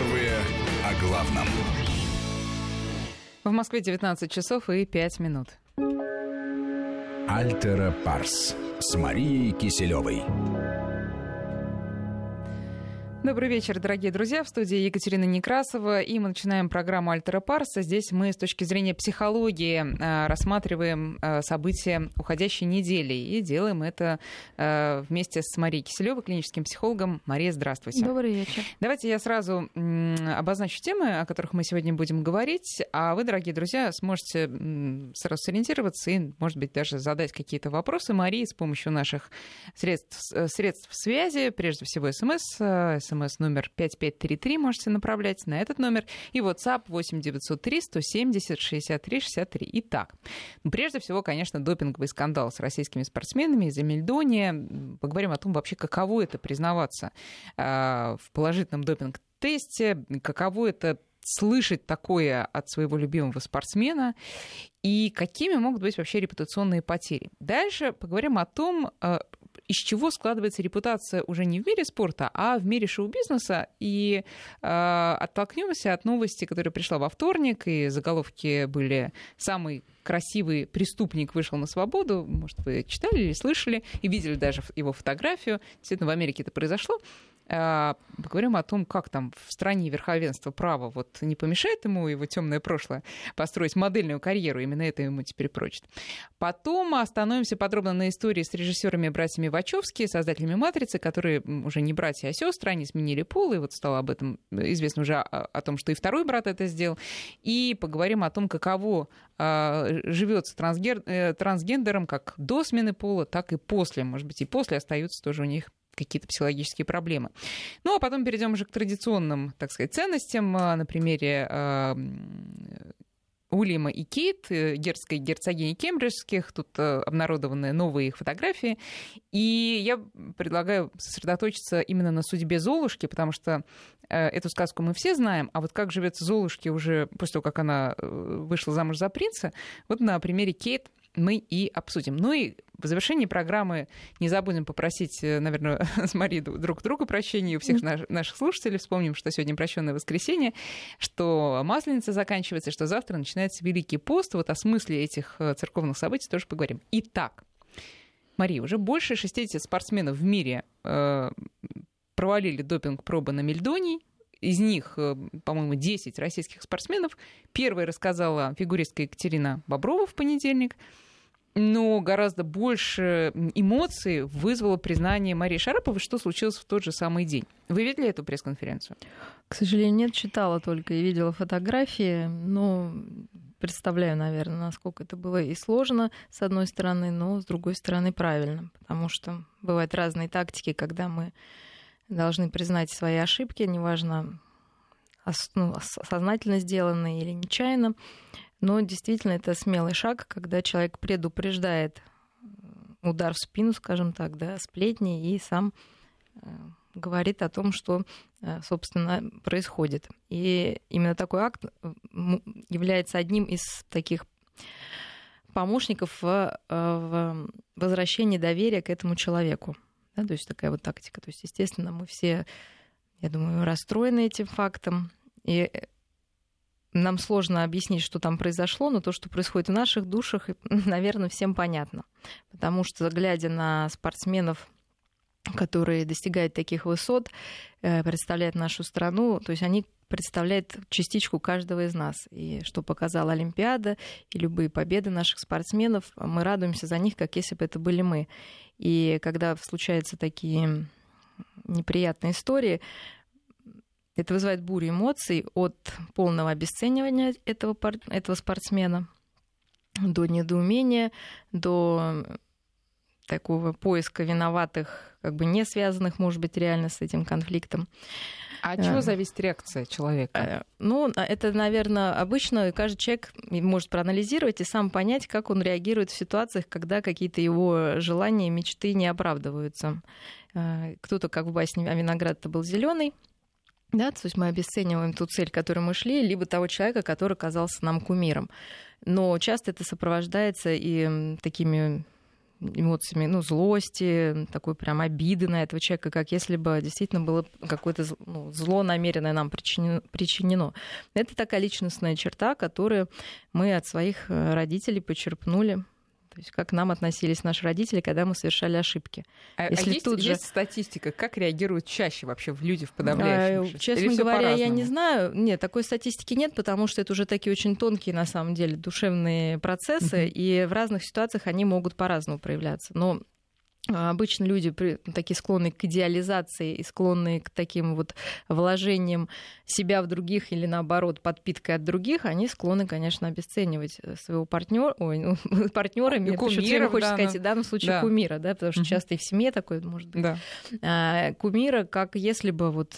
Первые о главном. В Москве 19 часов и 5 минут. Альтера Парс с Марией Киселевой. Добрый вечер, дорогие друзья. В студии Екатерина Некрасова. И мы начинаем программу «Альтера Парса». Здесь мы с точки зрения психологии э, рассматриваем э, события уходящей недели. И делаем это э, вместе с Марией Киселевой, клиническим психологом. Мария, здравствуйте. Добрый вечер. Давайте я сразу обозначу темы, о которых мы сегодня будем говорить. А вы, дорогие друзья, сможете сразу сориентироваться и, может быть, даже задать какие-то вопросы Марии с помощью наших средств, средств связи. Прежде всего, смс смс номер 5533 можете направлять на этот номер. И WhatsApp 8903 170 63 63. Итак, ну, прежде всего, конечно, допинговый скандал с российскими спортсменами из Эмильдония. Поговорим о том вообще, каково это признаваться э, в положительном допинг-тесте, каково это слышать такое от своего любимого спортсмена и какими могут быть вообще репутационные потери. Дальше поговорим о том, а, из чего складывается репутация уже не в мире спорта, а в мире шоу-бизнеса. И э, оттолкнемся от новости, которая пришла во вторник, и заголовки были «Самый красивый преступник вышел на свободу». Может, вы читали или слышали, и видели даже его фотографию. Действительно, в Америке это произошло. А, поговорим о том, как там в стране верховенства права вот не помешает ему его темное прошлое построить модельную карьеру. Именно это ему теперь прочит. Потом остановимся подробно на истории с режиссерами братьями Вачовски, создателями «Матрицы», которые уже не братья, а сестры, они сменили пол, и вот стало об этом известно уже о, о том, что и второй брат это сделал. И поговорим о том, каково а, живется э, трансгендером как до смены пола, так и после. Может быть, и после остаются тоже у них какие-то психологические проблемы. Ну, а потом перейдем уже к традиционным, так сказать, ценностям а, на примере а, Уильяма и Кейт, э, герцогой герцогини Кембриджских. Тут э, обнародованы новые их фотографии. И я предлагаю сосредоточиться именно на судьбе Золушки, потому что э, эту сказку мы все знаем, а вот как живется Золушке уже после того, как она вышла замуж за принца, вот на примере Кейт мы и обсудим. Ну и в завершении программы не забудем попросить, э, наверное, с Марией друг друга прощения у всех наших слушателей. Вспомним, что сегодня прощенное воскресенье, что Масленица заканчивается, что завтра начинается Великий пост. Вот о смысле этих э, церковных событий тоже поговорим. Итак, Мария, уже больше 60 спортсменов в мире э, провалили допинг-пробы на Мельдонии из них, э, по-моему, 10 российских спортсменов. Первой рассказала фигуристка Екатерина Боброва в понедельник. Но гораздо больше эмоций вызвало признание Марии Шараповой, что случилось в тот же самый день. Вы видели эту пресс-конференцию? К сожалению, нет, читала только и видела фотографии, но представляю, наверное, насколько это было и сложно, с одной стороны, но с другой стороны правильно, потому что бывают разные тактики, когда мы должны признать свои ошибки, неважно, ну, сознательно сделанные или нечаянно. Но действительно это смелый шаг, когда человек предупреждает удар в спину, скажем так, да, сплетни и сам э, говорит о том, что, э, собственно, происходит. И именно такой акт является одним из таких помощников в, э, в возвращении доверия к этому человеку. Да, то есть такая вот тактика. То есть, естественно, мы все, я думаю, расстроены этим фактом. И э, нам сложно объяснить, что там произошло, но то, что происходит в наших душах, наверное, всем понятно. Потому что, глядя на спортсменов, которые достигают таких высот, э, представляют нашу страну, то есть они представляют частичку каждого из нас. И что показала Олимпиада, и любые победы наших спортсменов, мы радуемся за них, как если бы это были мы. И когда случаются такие неприятные истории, это вызывает бурю эмоций от полного обесценивания этого, этого спортсмена до недоумения, до такого поиска виноватых, как бы не связанных, может быть, реально с этим конфликтом. А от чего э, зависит реакция человека? Э, ну, а это, наверное, обычно каждый человек может проанализировать и сам понять, как он реагирует в ситуациях, когда какие-то его желания, мечты не оправдываются. Э, кто-то, как в басне «А виноград это был зеленый, да, то есть мы обесцениваем ту цель, к которой мы шли, либо того человека, который казался нам кумиром. Но часто это сопровождается и такими эмоциями, ну, злости, такой прям обиды на этого человека, как если бы действительно было какое-то ну, зло намеренное нам причинено. Это такая личностная черта, которую мы от своих э, родителей почерпнули то есть как к нам относились наши родители, когда мы совершали ошибки. А, а Если а есть, тут же... есть статистика, как реагируют чаще вообще люди в подавляющем а, Честно говоря, я не знаю. Нет, такой статистики нет, потому что это уже такие очень тонкие, на самом деле, душевные процессы, uh-huh. и в разных ситуациях они могут по-разному проявляться. Но Обычно люди такие склонные к идеализации и склонные к таким вот вложениям себя в других или наоборот подпиткой от других, они склонны, конечно, обесценивать э, своего партнера, ой, ну, партнерами, кумира, хочешь да, сказать, в данном случае да. кумира, да, потому что часто и в семье такое может быть. Да. А, кумира, как если бы вот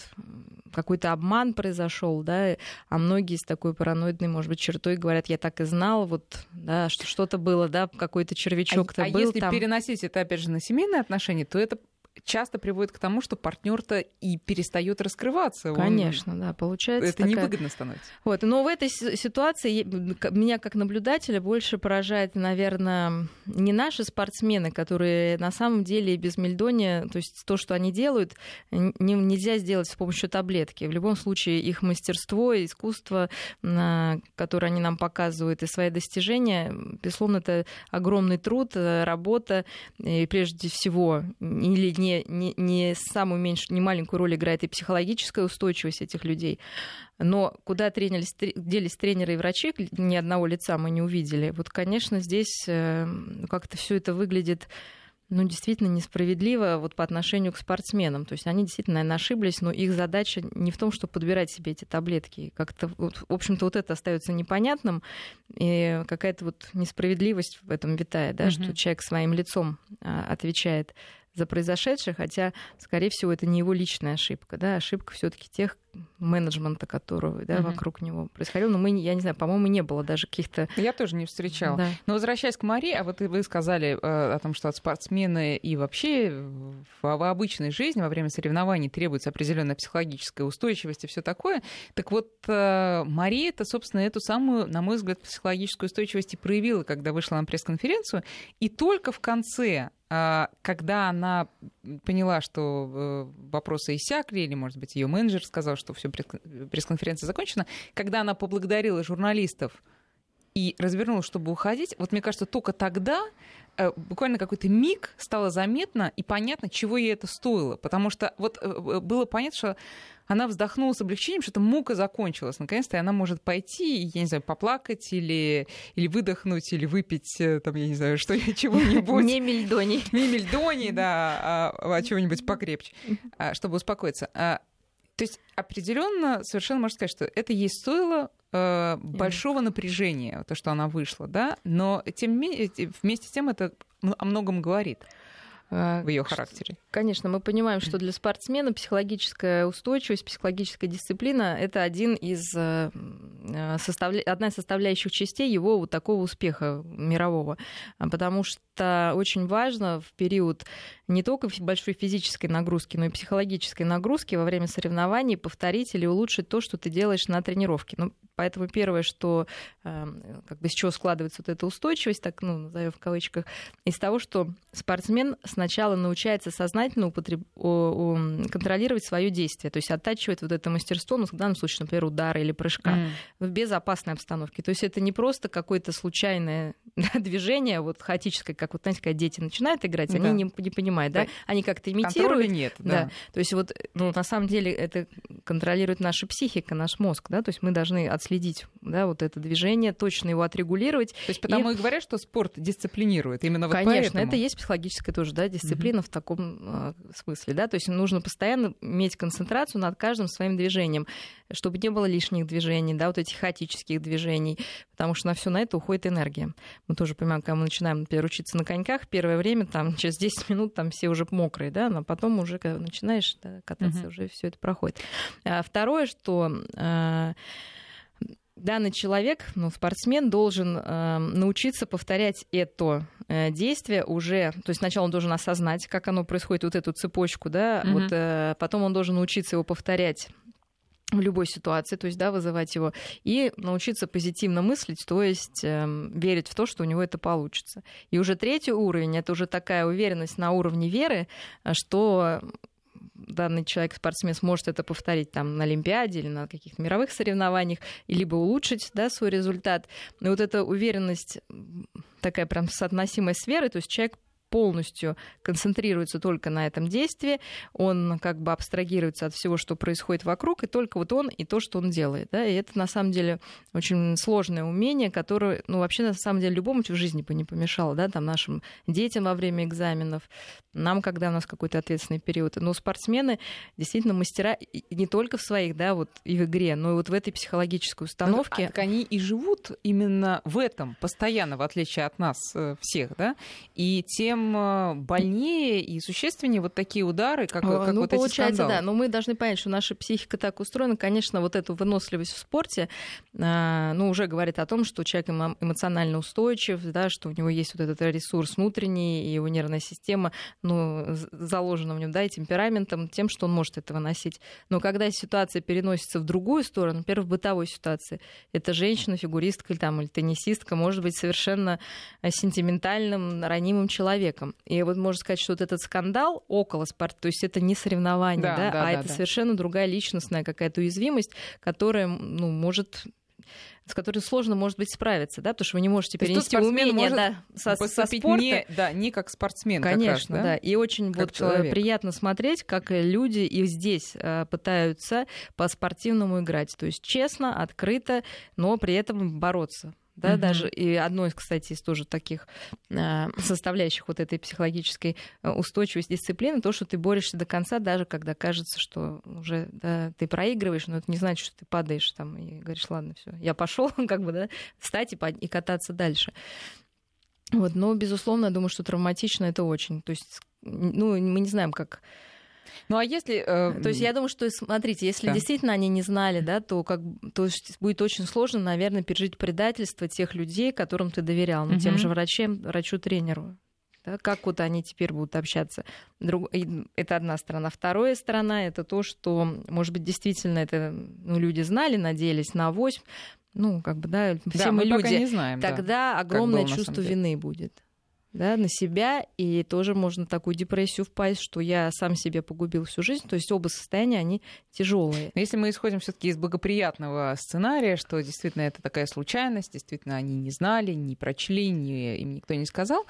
какой-то обман произошел, да, а многие с такой параноидной, может быть, чертой говорят, я так и знал, вот, да, что что-то было, да, какой-то червячок-то а, был. А если там... переносить это, опять же, на семейные отношения, то это часто приводит к тому, что партнер-то и перестает раскрываться. Конечно, Он... да, получается. Это такая... невыгодно становится. Вот, но в этой ситуации меня как наблюдателя больше поражает, наверное, не наши спортсмены, которые на самом деле без мельдония, то есть то, что они делают, нельзя сделать с помощью таблетки. В любом случае их мастерство, искусство, которое они нам показывают, и свои достижения, безусловно, это огромный труд, э, работа, и прежде всего, или не, не, не самую меньшую, не маленькую роль играет и психологическая устойчивость этих людей. Но куда тренились, делись тренеры и врачи, ни одного лица мы не увидели. Вот, конечно, здесь э, как-то все это выглядит ну, действительно несправедливо вот по отношению к спортсменам. То есть они действительно, наверное, ошиблись, но их задача не в том, чтобы подбирать себе эти таблетки. Как-то, вот, в общем-то, вот это остается непонятным, и какая-то вот несправедливость в этом витает, да, mm-hmm. что человек своим лицом а, отвечает за произошедшее, хотя, скорее всего, это не его личная ошибка, да, ошибка все-таки тех менеджмента, которого да, угу. вокруг него происходило. Но мы, я не знаю, по-моему, не было даже каких-то... Я тоже не встречала. Да. Но возвращаясь к Марии, а вот вы сказали э, о том, что от спортсмена и вообще в, в обычной жизни во время соревнований требуется определенная психологическая устойчивость и все такое. Так вот, э, Мария это, собственно, эту самую, на мой взгляд, психологическую устойчивость и проявила, когда вышла на пресс-конференцию. И только в конце а, когда она поняла, что э, вопросы иссякли, или, может быть, ее менеджер сказал, что все, пресс-конференция закончена, когда она поблагодарила журналистов и развернулась, чтобы уходить, вот мне кажется, только тогда э, буквально какой-то миг стало заметно и понятно, чего ей это стоило. Потому что вот э, было понятно, что она вздохнула с облегчением, что эта мука закончилась. Наконец-то она может пойти, я не знаю, поплакать или, или выдохнуть, или выпить, э, там, я не знаю, что чего-нибудь. Не мельдоний. Не мельдоний, да, а, а чего-нибудь покрепче, а, чтобы успокоиться. То есть определенно совершенно можно сказать, что это ей стоило э, большого напряжения, то, что она вышла, да, но тем менее, вместе с тем это о многом говорит. А, в ее характере. Конечно, мы понимаем, что для спортсмена психологическая устойчивость, психологическая дисциплина это один из э, э, составля... одна из составляющих частей его вот такого успеха мирового, а, потому что очень важно в период не только большой физической нагрузки, но и психологической нагрузки во время соревнований повторить или улучшить то, что ты делаешь на тренировке. Ну, поэтому первое, что эм, как бы с чего складывается вот эта устойчивость, так ну назовем в кавычках, из того, что спортсмен сначала научается сознательно употреб... контролировать свое действие, то есть оттачивать вот это мастерство, ну, в данном случае, например, удара или прыжка mm. в безопасной обстановке. То есть это не просто какое-то случайное движение, вот хаотическое, как вот, знаете, когда дети начинают играть, да. они не, не понимают, да? да? Они как-то имитируют. Контроля нет, да. да. То есть вот, ну, на самом деле это контролирует наша психика, наш мозг, да, то есть мы должны отследить, да, вот это движение, точно его отрегулировать. То есть потому и, и говорят, что спорт дисциплинирует, именно вот Конечно, это есть психологическое тоже, да, дисциплина mm-hmm. в таком э, смысле, да, то есть нужно постоянно иметь концентрацию над каждым своим движением, чтобы не было лишних движений, да, вот этих хаотических движений, потому что на все на это уходит энергия. Мы тоже понимаем, когда мы начинаем, например, учиться на коньках, первое время, там, через 10 минут там все уже мокрые, да, но потом уже, когда начинаешь да, кататься, mm-hmm. уже все это проходит. А второе, что э, данный человек, ну, спортсмен, должен э, научиться повторять это э, действие уже, то есть сначала он должен осознать, как оно происходит, вот эту цепочку, да, mm-hmm. вот э, потом он должен научиться его повторять в любой ситуации, то есть, да, вызывать его, и научиться позитивно мыслить, то есть э, верить в то, что у него это получится. И уже третий уровень, это уже такая уверенность на уровне веры, что данный человек, спортсмен, сможет это повторить там на Олимпиаде или на каких-то мировых соревнованиях, и либо улучшить да, свой результат. И вот эта уверенность такая прям соотносимая с верой, то есть человек полностью концентрируется только на этом действии, он как бы абстрагируется от всего, что происходит вокруг, и только вот он и то, что он делает. Да? И это на самом деле очень сложное умение, которое, ну, вообще на самом деле любому в жизни бы не помешало, да, там нашим детям во время экзаменов, нам, когда у нас какой-то ответственный период. Но спортсмены действительно мастера не только в своих, да, вот и в игре, но и вот в этой психологической установке. Ну, так они и живут именно в этом постоянно, в отличие от нас э, всех, да, и тем Э, больнее и существеннее вот такие удары, как, как ну, вот получается, эти да. Но мы должны понять, что наша психика так устроена. Конечно, вот эту выносливость в спорте, а, ну, уже говорит о том, что человек эмоционально устойчив, да, что у него есть вот этот ресурс внутренний, и его нервная система, ну, заложена в нем, да, и темпераментом, тем, что он может это выносить. Но когда ситуация переносится в другую сторону, например, в бытовой ситуации, это женщина, фигуристка или, там, или теннисистка может быть совершенно сентиментальным, ранимым человеком человеком. И вот можно сказать, что вот этот скандал около спорта, то есть это не соревнование, да, да, да а да, это да. совершенно другая личностная какая-то уязвимость, которая ну, может с которой сложно, может быть, справиться, да, потому что вы не можете перенести умение да, со, со спорта. Не, да, не как спортсмен. Конечно, раз, да? да. И очень как вот э, человек. приятно смотреть, как люди и здесь э, пытаются по-спортивному играть. То есть честно, открыто, но при этом бороться да, угу. даже и одной, кстати, из тоже таких э, составляющих вот этой психологической э, устойчивости дисциплины, то, что ты борешься до конца, даже когда кажется, что уже да, ты проигрываешь, но это не значит, что ты падаешь там и говоришь, ладно, все, я пошел, как бы, да, встать и, и кататься дальше. Вот, но, безусловно, я думаю, что травматично это очень. То есть, ну, мы не знаем, как ну а если... Э... То есть я думаю, что, смотрите, если да. действительно они не знали, да, то, как, то будет очень сложно, наверное, пережить предательство тех людей, которым ты доверял, ну, угу. тем же врачам, врачу-тренеру. Да, как вот они теперь будут общаться. Друг... Это одна сторона. Вторая сторона — это то, что, может быть, действительно это ну, люди знали, надеялись на авось, ну, как бы, да, все да, мы, мы люди. не знаем, Тогда да, огромное чувство вины будет да, на себя, и тоже можно такую депрессию впасть, что я сам себе погубил всю жизнь. То есть оба состояния, они тяжелые. Если мы исходим все-таки из благоприятного сценария, что действительно это такая случайность, действительно они не знали, не прочли, не, им никто не сказал,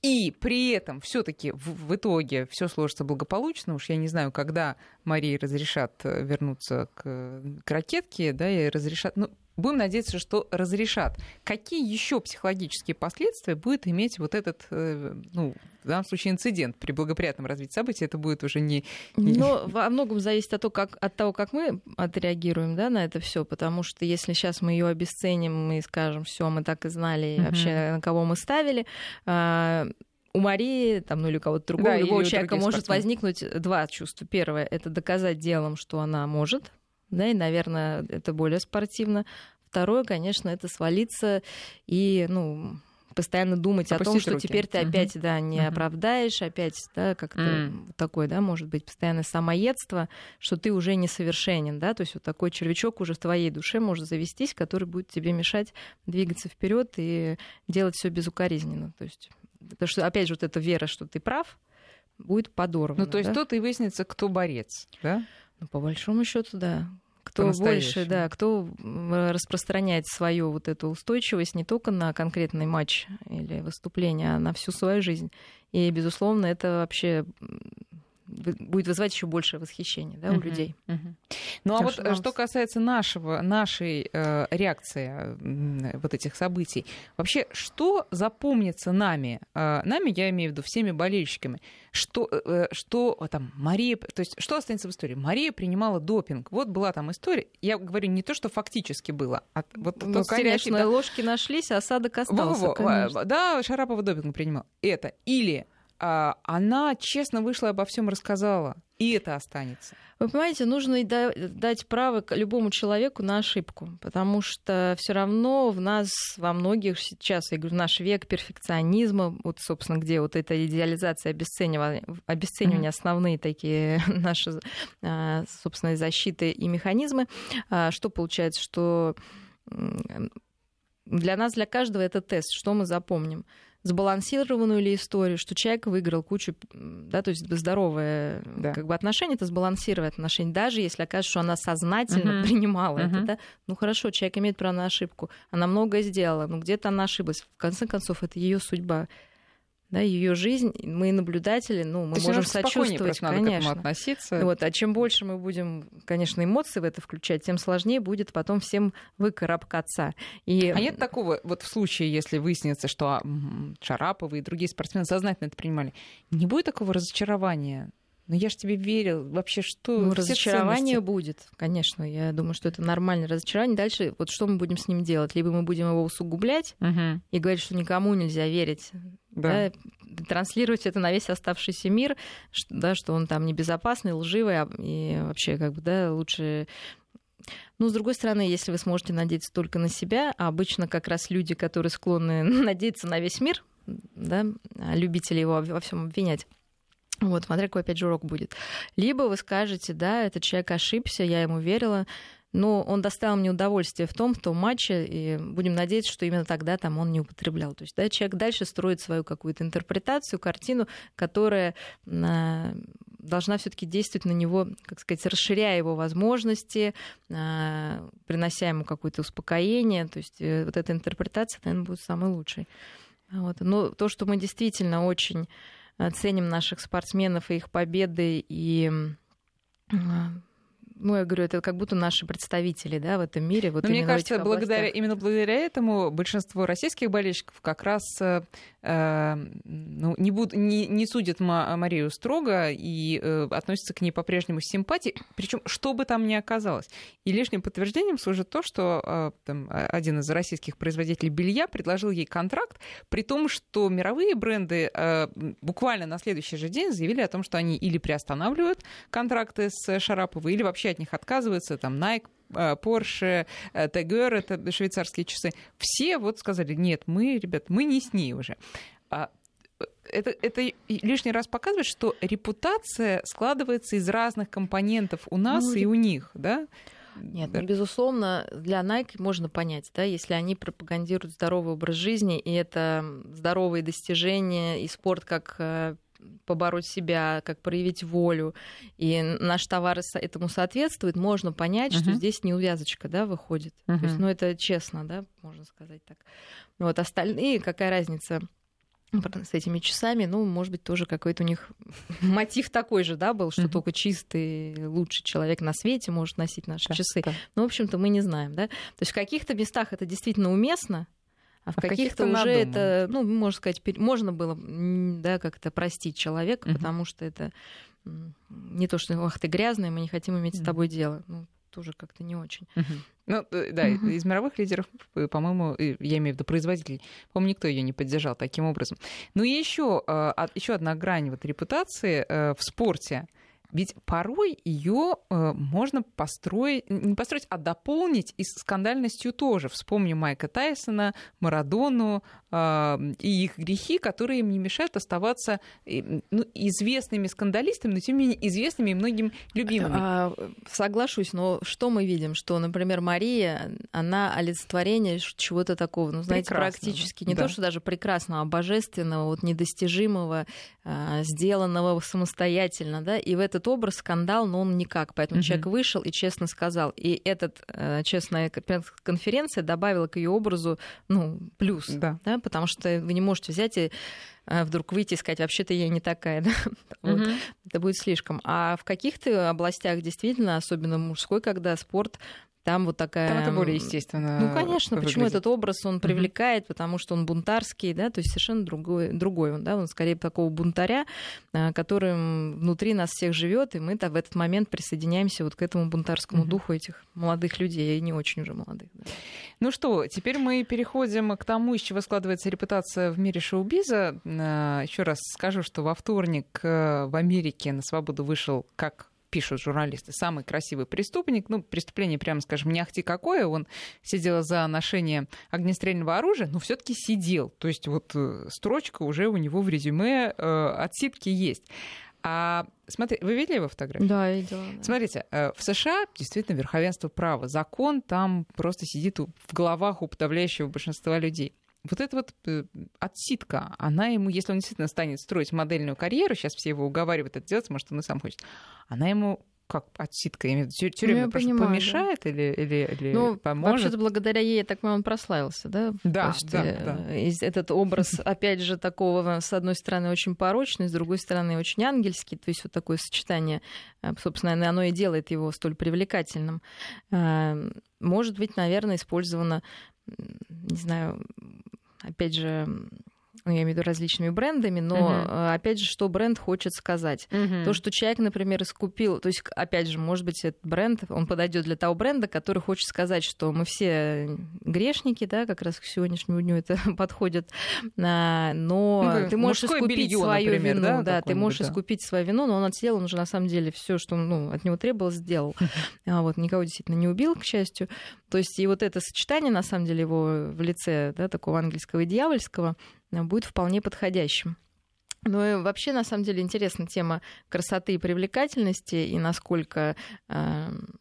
и при этом все-таки в, в итоге все сложится благополучно. Уж я не знаю, когда Марии разрешат э, вернуться к, к ракетке, да, и разрешат. Ну, Будем надеяться, что разрешат. Какие еще психологические последствия будет иметь вот этот, э, ну, в данном случае инцидент при благоприятном развитии событий? Это будет уже не... Но во многом зависит от того, как, от того, как мы отреагируем да, на это все, потому что если сейчас мы ее обесценим и скажем, все, мы так и знали, uh-huh. вообще на кого мы ставили, а, у Марии, там, ну или у кого-то другого, да, любого человека может спортсмен. возникнуть два чувства. Первое — это доказать делом, что она может, да, и, наверное, это более спортивно. Второе, конечно, это свалиться и, ну, постоянно думать Опустить о том, что руки. теперь ты опять, uh-huh. да, не uh-huh. оправдаешь, опять, да, как-то uh-huh. такое, да, может быть, постоянное самоедство, что ты уже несовершенен, да, то есть вот такой червячок уже в твоей душе может завестись, который будет тебе мешать двигаться вперед и делать все безукоризненно, то есть, потому что, опять же, вот эта вера, что ты прав, будет подорвана. Ну, то есть да? тут и выяснится, кто борец, да? Ну, по большому счету, да. Кто больше, да, кто распространяет свою вот эту устойчивость не только на конкретный матч или выступление, а на всю свою жизнь. И, безусловно, это вообще будет вызывать еще большее восхищение да, у uh-huh, людей. Uh-huh. Ну а вот что касается нашего, нашей э, реакции э, вот этих событий, вообще что запомнится нами, э, нами я имею в виду всеми болельщиками, что, э, э что там Мария, то есть что останется в истории? Мария принимала допинг, вот была там история, я говорю не то, что фактически было, а вот ну, конечно, да, ложки нашлись, а осадок остался. Во, во, во, да, Шарапова допинг принимал. Это или она честно вышла и обо всем рассказала. и это останется? Вы понимаете, нужно дать право любому человеку на ошибку, потому что все равно в нас, во многих сейчас, я говорю, наш век перфекционизма, вот, собственно, где вот эта идеализация, обесценивание mm-hmm. основные такие наши, а, собственно, защиты и механизмы, а, что получается, что для нас, для каждого это тест, что мы запомним сбалансированную ли историю, что человек выиграл кучу, да, то есть здоровое да. как бы отношение, это сбалансированное отношение, даже если окажется, что она сознательно uh-huh. принимала uh-huh. это, да, ну хорошо, человек имеет право на ошибку, она многое сделала, но где-то она ошиблась, в конце концов, это ее судьба, да, ее жизнь, мы наблюдатели, ну, мы То можем сочувствовать, конечно. относиться. Вот, а чем больше мы будем, конечно, эмоции в это включать, тем сложнее будет потом всем выкарабкаться. И... А нет такого, вот в случае, если выяснится, что Шараповы и другие спортсмены сознательно это принимали, не будет такого разочарования? Но ну, я же тебе верил. Вообще что? Ну, разочарование ценности? будет, конечно. Я думаю, что это нормальное разочарование. Дальше вот что мы будем с ним делать? Либо мы будем его усугублять угу. и говорить, что никому нельзя верить. Да. Да, транслировать это на весь оставшийся мир, что, да, что он там небезопасный, лживый, а, и вообще как бы, да, лучше ну, с другой стороны, если вы сможете надеяться только на себя, а обычно как раз люди, которые склонны надеяться на весь мир, да, а любители его во всем обвинять, вот, смотря какой опять же урок будет. Либо вы скажете, да, этот человек ошибся, я ему верила, но он доставил мне удовольствие в том, в том матче, и будем надеяться, что именно тогда там он не употреблял. То есть да, человек дальше строит свою какую-то интерпретацию, картину, которая а, должна все-таки действовать на него, как сказать, расширяя его возможности, а, принося ему какое-то успокоение. То есть э, вот эта интерпретация, наверное, будет самой лучшей. Вот. Но то, что мы действительно очень ценим наших спортсменов и их победы, и ну, я говорю, это как будто наши представители да, в этом мире. Вот Но мне кажется, благодаря, именно благодаря этому большинство российских болельщиков как раз э, э ну, не, буд, не, не судят Марию строго и э, относятся к ней по-прежнему с симпатией, причем что бы там ни оказалось. И лишним подтверждением служит то, что э, там, один из российских производителей белья предложил ей контракт, при том, что мировые бренды э, буквально на следующий же день заявили о том, что они или приостанавливают контракты с Шараповой, или вообще от них отказываются, там Nike, э, Porsche, Тегер, это швейцарские часы. Все вот сказали, нет, мы, ребят, мы не с ней уже. А, э, это, это лишний раз показывает, что репутация складывается из разных компонентов у нас ну, и у них, да? Нет, ну, безусловно, для Nike можно понять, да, если они пропагандируют здоровый образ жизни, и это здоровые достижения, и спорт как э, побороть себя, как проявить волю, и наш товар этому соответствует, можно понять, uh-huh. что здесь неувязочка, да, выходит. Uh-huh. То есть, ну, это честно, да, можно сказать так. Вот остальные, какая разница? с этими часами, ну, может быть, тоже какой-то у них мотив такой же, да, был, что mm-hmm. только чистый, лучший человек на свете может носить наши да, часы. Да. Ну, в общем-то, мы не знаем, да. То есть в каких-то местах это действительно уместно, а в, а каких-то, каких-то уже это, ну, можно сказать, можно было, да, как-то простить человека, угу. потому что это не то, что, ах, ты грязный, мы не хотим иметь угу. с тобой дело. Ну, тоже как-то не очень. Угу. Ну, э, да, угу. из мировых лидеров, э, по-моему, я имею в виду производителей, по-моему, никто ее не поддержал таким образом. Ну и еще, а, еще одна грань вот репутации э, в спорте ведь порой ее э, можно построить, не построить, а дополнить и скандальностью тоже. Вспомним Майка Тайсона, Марадону и их грехи, которые им не мешают оставаться э, ну, известными скандалистами, но тем не менее известными и многим любимыми. А, соглашусь, но что мы видим? Что, например, Мария, она олицетворение чего-то такого, ну, знаете, практически не да. то, что даже прекрасного, а божественного, вот недостижимого, а, сделанного самостоятельно, да, и в этот этот образ скандал, но он никак. Поэтому mm-hmm. человек вышел и честно сказал. И этот э, честная конференция добавила к ее образу ну, плюс. Да. Да, потому что вы не можете взять и э, вдруг выйти и сказать, вообще-то я не такая, да? вот. mm-hmm. это будет слишком. А в каких-то областях действительно, особенно мужской, когда спорт там вот такая... Там это более естественно. Ну, конечно, выглядит. почему этот образ он привлекает, угу. потому что он бунтарский, да, то есть совершенно другой, другой он, да, он скорее такого бунтаря, а, которым внутри нас всех живет, и мы в этот момент присоединяемся вот к этому бунтарскому угу. духу этих молодых людей, и не очень уже молодых. Да. Ну что, теперь мы переходим к тому, из чего складывается репутация в мире шоу-биза. А, Еще раз скажу, что во вторник э, в Америке на свободу вышел как пишут журналисты, самый красивый преступник. Ну, преступление, прямо скажем, не ахти какое. Он сидел за ношение огнестрельного оружия, но все таки сидел. То есть вот э, строчка уже у него в резюме э, отсидки есть. А смотри, вы видели его фотографию? Да, видела. Да. Смотрите, э, в США действительно верховенство права. Закон там просто сидит в головах у подавляющего большинства людей вот эта вот э, отсидка, она ему, если он действительно станет строить модельную карьеру, сейчас все его уговаривают это делать, может, он и сам хочет, она ему как отсидка, я имею в виду, тюремно ну, понимаю, помешает да. или, или, или ну, поможет? Вообще-то благодаря ей, я так понимаю, он прославился, да? Да, да, да. Этот образ, опять же, такого, с одной стороны, очень порочный, с другой стороны, очень ангельский, то есть вот такое сочетание, э, собственно, оно и делает его столь привлекательным. Э, может быть, наверное, использовано, не знаю, опять же, ну, я имею в виду различными брендами, но uh-huh. опять же, что бренд хочет сказать. Uh-huh. То, что человек, например, искупил, то есть, опять же, может быть, этот бренд, он подойдет для того бренда, который хочет сказать, что мы все грешники, да, как раз к сегодняшнему дню это подходит, но ну, ты можешь искупить белье, свою например, вину, да, да ты можешь да. искупить свою вину, но он отсидел, он же на самом деле все, что ну, от него требовалось, сделал. А вот никого действительно не убил, к счастью. То есть и вот это сочетание, на самом деле, его в лице да, такого ангельского и дьявольского, Э, будет вполне подходящим. Ну и вообще, на самом деле, интересна тема красоты и привлекательности, и насколько эм,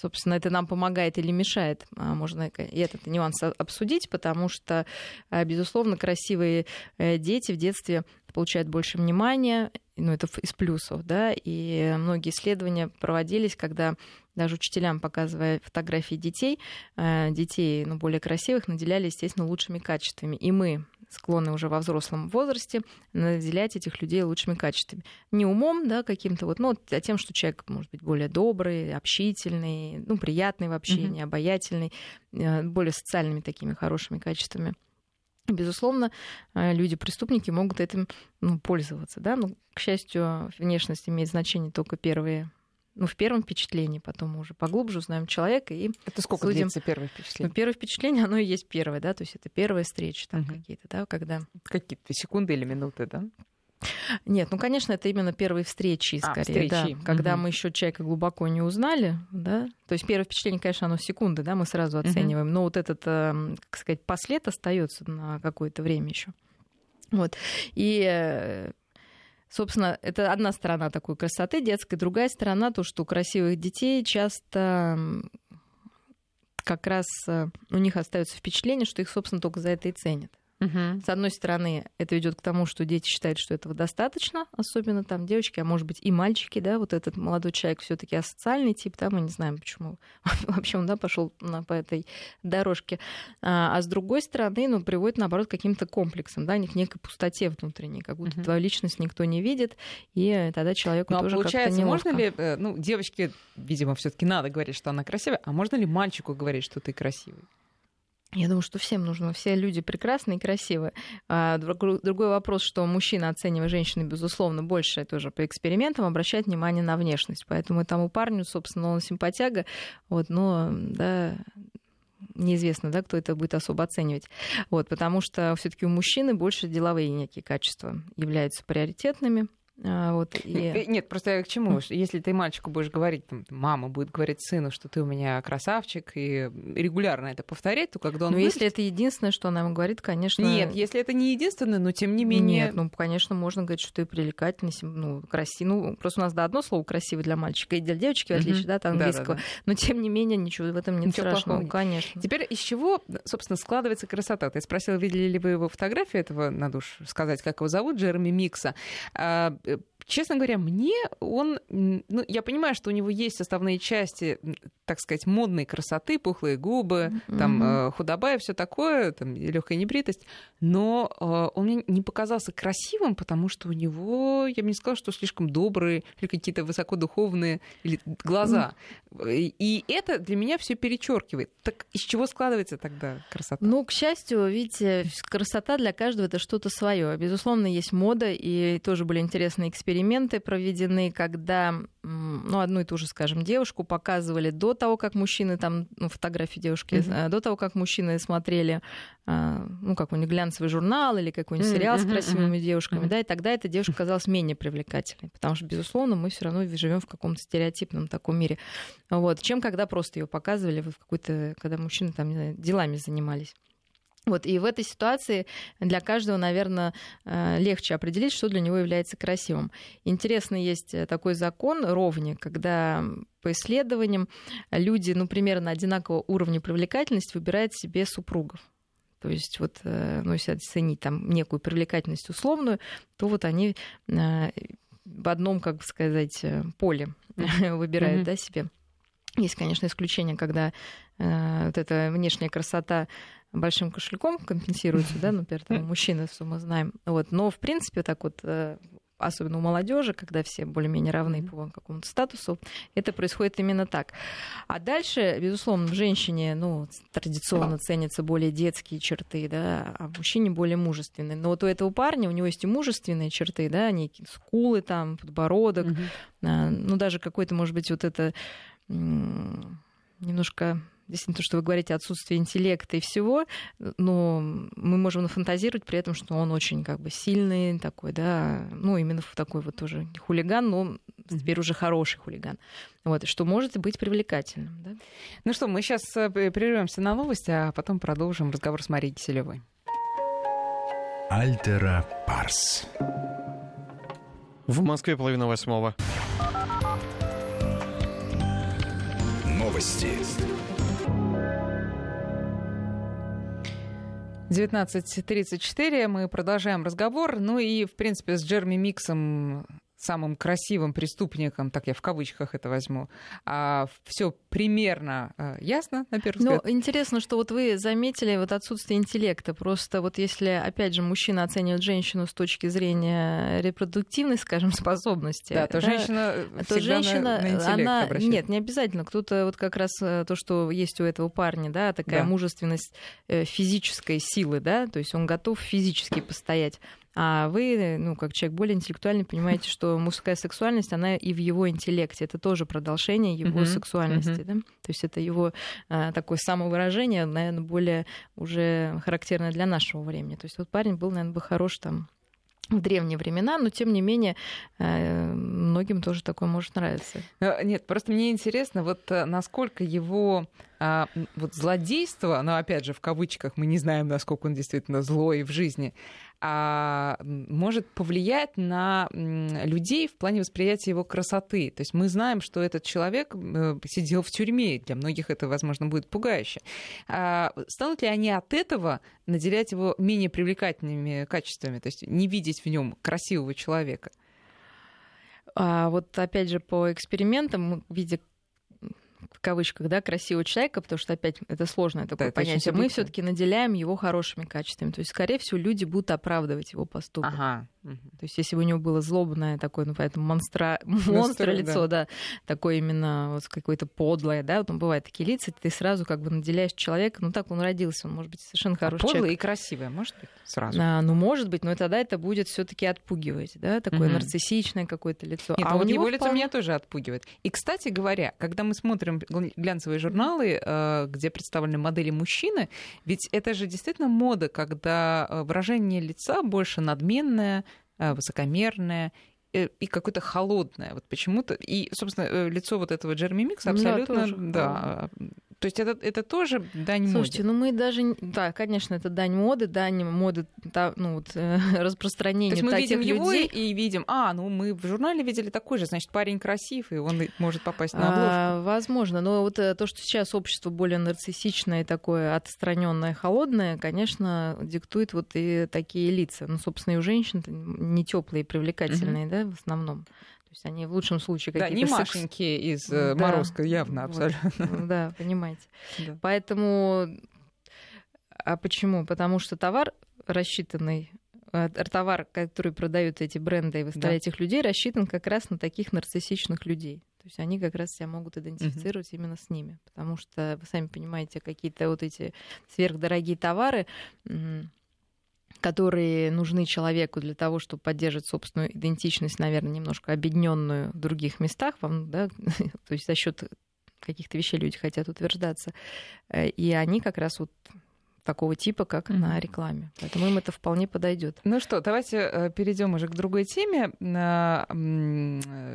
собственно, это нам помогает или мешает, а, можно и этот нюанс обсудить, потому что, э, безусловно, красивые э, дети в детстве получают больше внимания, ну, это из плюсов, да, и многие исследования проводились, когда даже учителям, показывая фотографии детей, э, детей, ну, более красивых, наделяли, естественно, лучшими качествами. И мы склонны уже во взрослом возрасте наделять этих людей лучшими качествами. Не умом, да, каким-то вот, ну, а тем, что человек может быть более добрый, общительный, ну, приятный в общении, mm-hmm. обаятельный, э, более социальными такими хорошими качествами. Безусловно, э, люди-преступники могут этим ну, пользоваться. Да? Но, к счастью, внешность имеет значение только первые ну, в первом впечатлении, потом мы уже поглубже узнаем человека и Это сколько судим. длится первое впечатление? Ну, первое впечатление, оно и есть первое, да, то есть это первая встреча там угу. какие-то, да, когда... Какие-то секунды или минуты, да? Нет, ну, конечно, это именно первые встречи, а, скорее, встречи. да, когда угу. мы еще человека глубоко не узнали, да, то есть первое впечатление, конечно, оно секунды, да, мы сразу оцениваем, угу. но вот этот, эм, как сказать, послед остается на какое-то время еще. Вот. И э, Собственно, это одна сторона такой красоты детской, другая сторона то, что у красивых детей часто как раз э, у них остается впечатление, что их, собственно, только за это и ценят. Угу. С одной стороны, это ведет к тому, что дети считают, что этого достаточно, особенно там девочки, а может быть и мальчики, да, вот этот молодой человек все-таки асоциальный тип, да, мы не знаем, почему вообще он, да, пошел по этой дорожке. А, а с другой стороны, ну, приводит, наоборот, к каким-то комплексам, да, к некой пустоте внутренней, как будто угу. твою личность никто не видит, и тогда человеку ну, а тоже получается, как-то можно ли, э, ну, девочке, видимо, все-таки надо говорить, что она красивая, а можно ли мальчику говорить, что ты красивый? Я думаю, что всем нужно. Все люди прекрасные и красивые. А другой вопрос, что мужчина, оценивая женщину, безусловно, больше тоже по экспериментам, обращает внимание на внешность. Поэтому тому парню, собственно, он симпатяга. Вот, но, да, неизвестно, да, кто это будет особо оценивать. Вот, потому что все-таки у мужчины больше деловые некие качества являются приоритетными. А, вот, и... Э, нет, просто к чему? Если ты мальчику будешь говорить, там, мама будет говорить сыну, что ты у меня красавчик, и регулярно это повторять, то когда он... Ну, если это единственное, что она ему говорит, конечно... Нет, если это не единственное, но тем не менее... Нет, ну, конечно, можно говорить, что ты привлекательный, ну, красивый. Ну, просто у нас, да, одно слово красивый для мальчика и для девочки, в отличие, да, от английского. Да, да, да. Но, тем не менее, ничего в этом нет ничего страшного, плохого. конечно. Теперь из чего, собственно, складывается красота? Ты спросила, видели ли вы его фотографию этого, надо уж сказать, как его зовут, Джереми Микса. Честно говоря, мне он... Ну, я понимаю, что у него есть составные части, так сказать, модной красоты, пухлые губы, mm-hmm. там э, худоба и все такое, там легкая небритость, но э, он мне не показался красивым, потому что у него, я бы не сказала, что слишком добрые или какие-то высокодуховные или глаза. Mm-hmm. И это для меня все перечеркивает. Так из чего складывается тогда красота? Ну, к счастью, видите, красота для каждого это что-то свое. Безусловно, есть мода, и тоже были интересные эксперименты проведены, когда ну, одну и ту же, скажем, девушку показывали до того, как мужчины там, ну, фотографии девушки, mm-hmm. до того, как мужчины смотрели, а, ну, какой-нибудь глянцевый журнал или какой-нибудь сериал mm-hmm. с красивыми mm-hmm. девушками, mm-hmm. да, и тогда эта девушка казалась менее привлекательной, потому что, безусловно, мы все равно живем в каком-то стереотипном таком мире. Вот, чем когда просто ее показывали в какой-то, когда мужчины там, не знаю, делами занимались. Вот, и в этой ситуации для каждого, наверное, э, легче определить, что для него является красивым. Интересно, есть такой закон ровни, когда по исследованиям люди, ну, примерно одинакового уровня привлекательности выбирают себе супругов. То есть вот, э, ну, если оценить там некую привлекательность условную, то вот они э, в одном, как сказать, поле выбирают mm-hmm. да, себе. Есть, конечно, исключения, когда э, вот эта внешняя красота большим кошельком компенсируется, да, например, там, мужчины, все мы знаем. Вот. Но, в принципе, так вот, э, особенно у молодежи, когда все более-менее равны по какому-то статусу, это происходит именно так. А дальше, безусловно, в женщине ну, традиционно ценятся более детские черты, да, а в мужчине более мужественные. Но вот у этого парня, у него есть и мужественные черты, да, некие скулы там, подбородок, угу. ну даже какой-то, может быть, вот это немножко действительно то, что вы говорите, отсутствие интеллекта и всего, но мы можем нафантазировать при этом, что он очень как бы сильный такой, да, ну, именно такой вот тоже хулиган, но теперь уже хороший хулиган. Вот, что может быть привлекательным. Да? Ну что, мы сейчас э, прервемся на новости, а потом продолжим разговор с Марией Киселевой. Альтера Парс. В Москве половина восьмого. Новости. 19.34. Мы продолжаем разговор. Ну и, в принципе, с Джерми Миксом самым красивым преступником, так я в кавычках это возьму, а все примерно а, ясно, на первый ну, взгляд. Ну, интересно, что вот вы заметили вот отсутствие интеллекта. Просто вот если, опять же, мужчина оценивает женщину с точки зрения репродуктивной, скажем, способности, да, то да, женщина, то женщина, на, на она, обращает. нет, не обязательно. Кто-то вот как раз э, то, что есть у этого парня, да, такая да. мужественность э, физической силы, да, то есть он готов физически постоять. А вы, ну, как человек более интеллектуальный, понимаете, что мужская сексуальность, она и в его интеллекте. Это тоже продолжение его uh-huh. сексуальности. Uh-huh. Да? То есть это его а, такое самовыражение, наверное, более уже характерное для нашего времени. То есть вот парень был, наверное, бы хорош там в древние времена, но тем не менее э, многим тоже такое может нравиться. Э, нет, просто мне интересно, вот э, насколько его а, вот злодейство, но опять же в кавычках мы не знаем, насколько он действительно злой в жизни, а, может повлиять на людей в плане восприятия его красоты. То есть мы знаем, что этот человек сидел в тюрьме, для многих это, возможно, будет пугающе. А станут ли они от этого наделять его менее привлекательными качествами, то есть не видеть в нем красивого человека? А вот опять же по экспериментам, видя в кавычках, да, красивого человека, потому что опять это сложное такое да, понятие. Мы все-таки наделяем его хорошими качествами. То есть, скорее всего, люди будут оправдывать его поступок. Ага. То есть, если бы у него было злобное такое, ну, поэтому монстра, монстра лицо, да. да, такое именно вот какое-то подлое, да, вот он бывает такие лица, ты сразу как бы наделяешь человека, ну, так он родился, он может быть совершенно а хороший а подлое человек. и красивое, может быть, сразу? А, ну, может быть, но тогда это будет все таки отпугивать, да, такое угу. нарциссичное какое-то лицо. Нет, а, вот его лицо меня тоже отпугивает. И, кстати говоря, когда мы смотрим глянцевые журналы, э, где представлены модели мужчины, ведь это же действительно мода, когда э, выражение лица больше надменное, Э, высокомерное и какое-то холодное. Вот почему-то. И, собственно, лицо вот этого Джереми Микса абсолютно, да, да То есть это, это тоже дань Слушайте, моде? ну мы даже... Да, конечно, это дань моды, дань моды, та- ну, вот, э, То распространения есть мы видим его людей. и видим, а, ну мы в журнале видели такой же, значит, парень красив, и он может попасть на обложку. А, возможно, но вот э, то, что сейчас общество более нарциссичное, такое отстраненное, холодное, конечно, диктует вот и такие лица. Ну, собственно, и у женщин не теплые, привлекательные, да, в основном. То есть они в лучшем случае да, не какие-то секс- Машеньки из э, Да, Морозко, явно, вот. абсолютно. Да, понимаете. Да. Поэтому, а почему? Потому что товар рассчитанный, э, товар, который продают эти бренды и выставляют этих людей, рассчитан как раз на таких нарциссичных людей. То есть они как раз себя могут идентифицировать именно с ними. Потому что, вы сами понимаете, какие-то вот эти сверхдорогие товары, которые нужны человеку для того, чтобы поддерживать собственную идентичность, наверное, немножко объединенную в других местах, вам, да, то есть за счет каких-то вещей люди хотят утверждаться. Э, И они как раз вот такого типа, как Мгм. на рекламе. Поэтому им это вполне подойдет. Ну что, давайте перейдем уже к другой теме.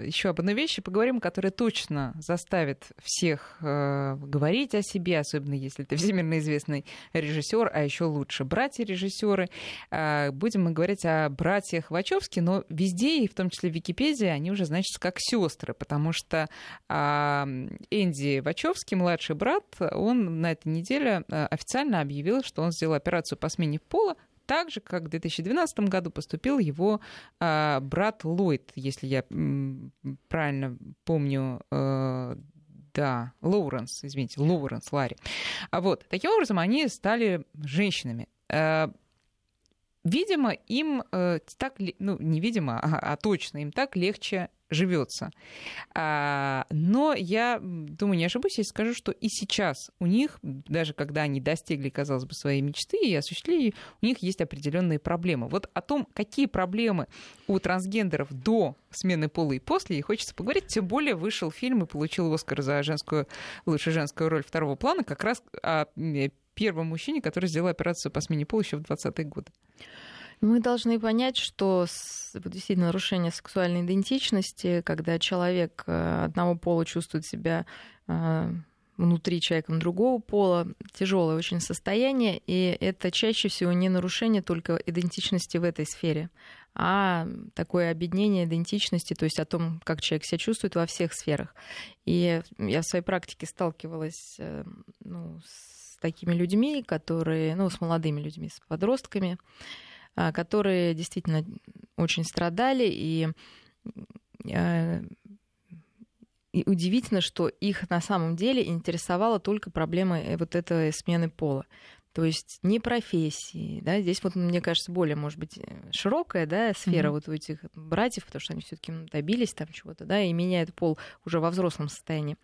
Еще об одной вещи поговорим, которая точно заставит всех э, говорить о себе, особенно если ты всемирно известный режиссер, а еще лучше братья-режиссеры. Э, Будем мы говорить о братьях Вачовски, но везде, и в том числе в Википедии, они уже значатся как сестры, потому что а, Энди Вачовски, младший брат, он на этой неделе э, официально объявил, что он сделал операцию по смене пола, так же, как в 2012 году поступил его а, брат Ллойд, если я м, правильно помню, э, да, Лоуренс, извините, Лоуренс, Ларри. А вот, таким образом, они стали женщинами. Э, Видимо, им э, так, ну, не видимо, а, а точно, им так легче живется. А, но я думаю, не ошибусь, если скажу, что и сейчас у них, даже когда они достигли, казалось бы, своей мечты и осуществили, у них есть определенные проблемы. Вот о том, какие проблемы у трансгендеров до смены пола и после, и хочется поговорить. Тем более вышел фильм и получил Оскар за женскую, лучшую женскую роль второго плана, как раз о м, первом мужчине, который сделал операцию по смене пола еще в 20-е годы. Мы должны понять, что действительно нарушение сексуальной идентичности, когда человек э, одного пола чувствует себя э, внутри человеком другого пола, тяжелое очень состояние, и это чаще всего не нарушение только идентичности в этой сфере, а такое объединение идентичности, то есть о том, как человек себя чувствует во всех сферах. И я в своей практике сталкивалась э, ну, с такими людьми, которые, ну, с молодыми людьми, с подростками, а, которые действительно очень страдали, и, э, и удивительно, что их на самом деле интересовала только проблема э, вот этой смены пола. То есть не профессии, да, здесь вот, мне кажется, более, может быть, э, широкая, да, сфера Мгм. вот у этих братьев, потому что они все таки добились там чего-то, да, и меняют пол уже во взрослом состоянии.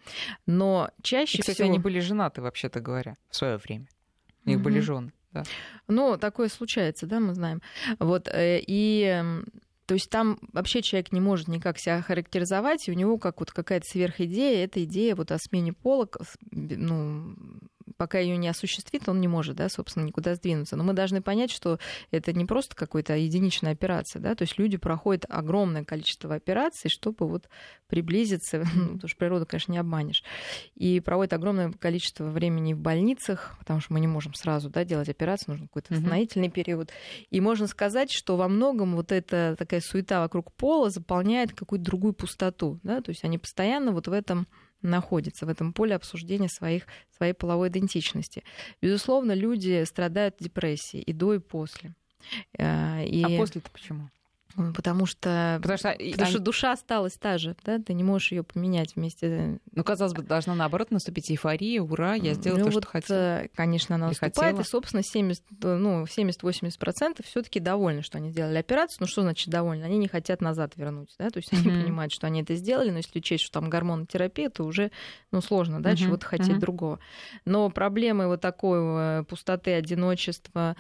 Но чаще И, кстати, всего... они были женаты, вообще-то говоря, в свое время. У них были Мгм. жены. Да. Ну, такое случается, да, мы знаем. Вот, э, и то есть там вообще человек не может никак себя характеризовать, и у него как вот какая-то сверхидея, эта идея вот о смене пола, к- с- б- ну, пока ее не осуществит, он не может, да, собственно, никуда сдвинуться. Но мы должны понять, что это не просто какая-то единичная операция, да, то есть люди проходят огромное количество операций, чтобы вот приблизиться, ну, потому что природу, конечно, не обманешь, и проводят огромное количество времени в больницах, потому что мы не можем сразу, да, делать операцию, нужен какой-то восстановительный период. И можно сказать, что во многом вот эта такая суета вокруг пола заполняет какую-то другую пустоту, да, то есть они постоянно вот в этом находятся в этом поле обсуждения своих, своей половой идентичности. Безусловно, люди страдают депрессией и до, и после. Э, И... А после-то почему? Потому что, Потому что, и потому что они- душа осталась та же, да, ты не можешь ее поменять вместе. ну, казалось бы, должна наоборот наступить эйфория, ура, я сделала ну, то, вот, что хотела. э, Конечно, она Или наступает, хотела. и, собственно, 70, э, ну, 70-80% все-таки довольны, что они сделали операцию. Ну, что значит довольны? Они не хотят назад вернуть, да, то есть они Мгм. понимают, что они это сделали, но если учесть, что там гормонотерапия, то уже, ну, сложно, да, Мгм. чего-то хотеть Мгм. другого. Но проблемы вот такой э, пустоты, одиночества,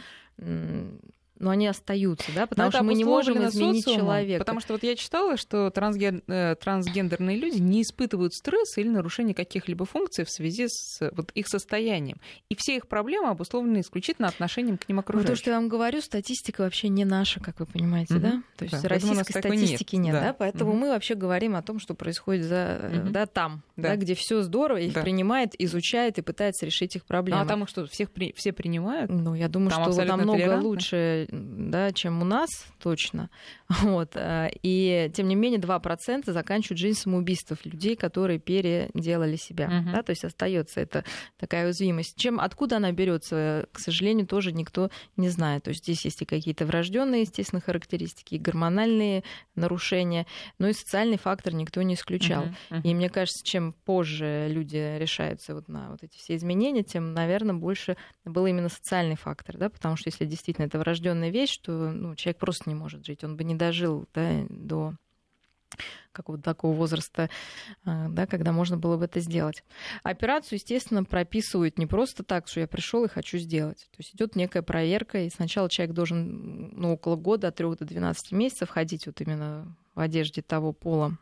но они остаются, да, потому что мы не можем изменить социумом, человека. Потому что вот я читала, что трансген... Э, трансгендерные люди не испытывают стресс или нарушение каких-либо функций в связи с вот их состоянием. И все их проблемы обусловлены исключительно отношением к ним окружающим. Ну, то, что я вам говорю, статистика вообще не наша, как вы понимаете, угу. да? То есть да, российской статистики нет, нет да. да, поэтому угу. мы вообще говорим о том, что происходит за, угу. да, там, да. Да, где все здорово, их да. принимает, изучает и пытается решить их проблемы. Ну, а там что, всех при... все принимают? Ну, я думаю, там что намного лучше да, чем у нас, точно. Вот. Э, и, тем не менее, 2% заканчивают жизнь самоубийств людей, которые переделали себя. Uh-huh. Да, то есть остается эта такая уязвимость. Чем, откуда она берется, к сожалению, тоже никто не знает. То есть здесь есть и какие-то врожденные, естественно, характеристики, и гормональные нарушения, но и социальный фактор никто не исключал. Uh-huh. Uh-huh. И мне кажется, чем позже люди решаются вот на вот эти все изменения, тем, наверное, больше был именно социальный фактор, да, потому что если действительно это врожденная вещь, что ну, человек просто не может жить, он бы не дожил да, до какого-то такого возраста, а, да, когда можно было бы это сделать. Операцию, естественно, прописывают не просто так, что я пришел и хочу сделать. То есть идет некая проверка, и сначала человек должен ну, около года, от 3 до 12 месяцев ходить вот именно в одежде того пола,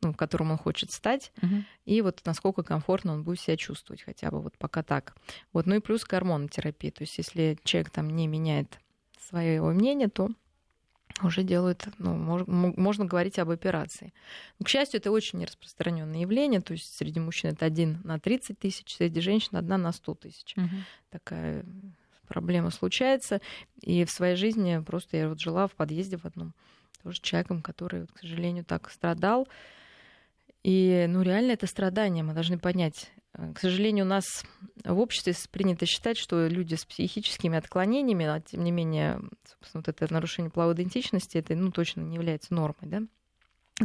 ну, в котором он хочет стать, угу. и вот насколько комфортно он будет себя чувствовать, хотя бы вот пока так. Вот, ну и плюс гормонотерапия. То есть если человек там не меняет своего мнения, то уже делают, ну, можно говорить об операции. Но, к счастью, это очень нераспространенное явление, то есть среди мужчин это один на 30 тысяч, среди женщин одна на 100 тысяч. Угу. Такая проблема случается. И в своей жизни просто я вот жила в подъезде в одном тоже человеком, который, к сожалению, так страдал. И, ну, реально это страдание, мы должны понять. К сожалению, у нас в обществе принято считать, что люди с психическими отклонениями, а тем не менее, собственно, вот это нарушение половой идентичности, это ну, точно не является нормой, да?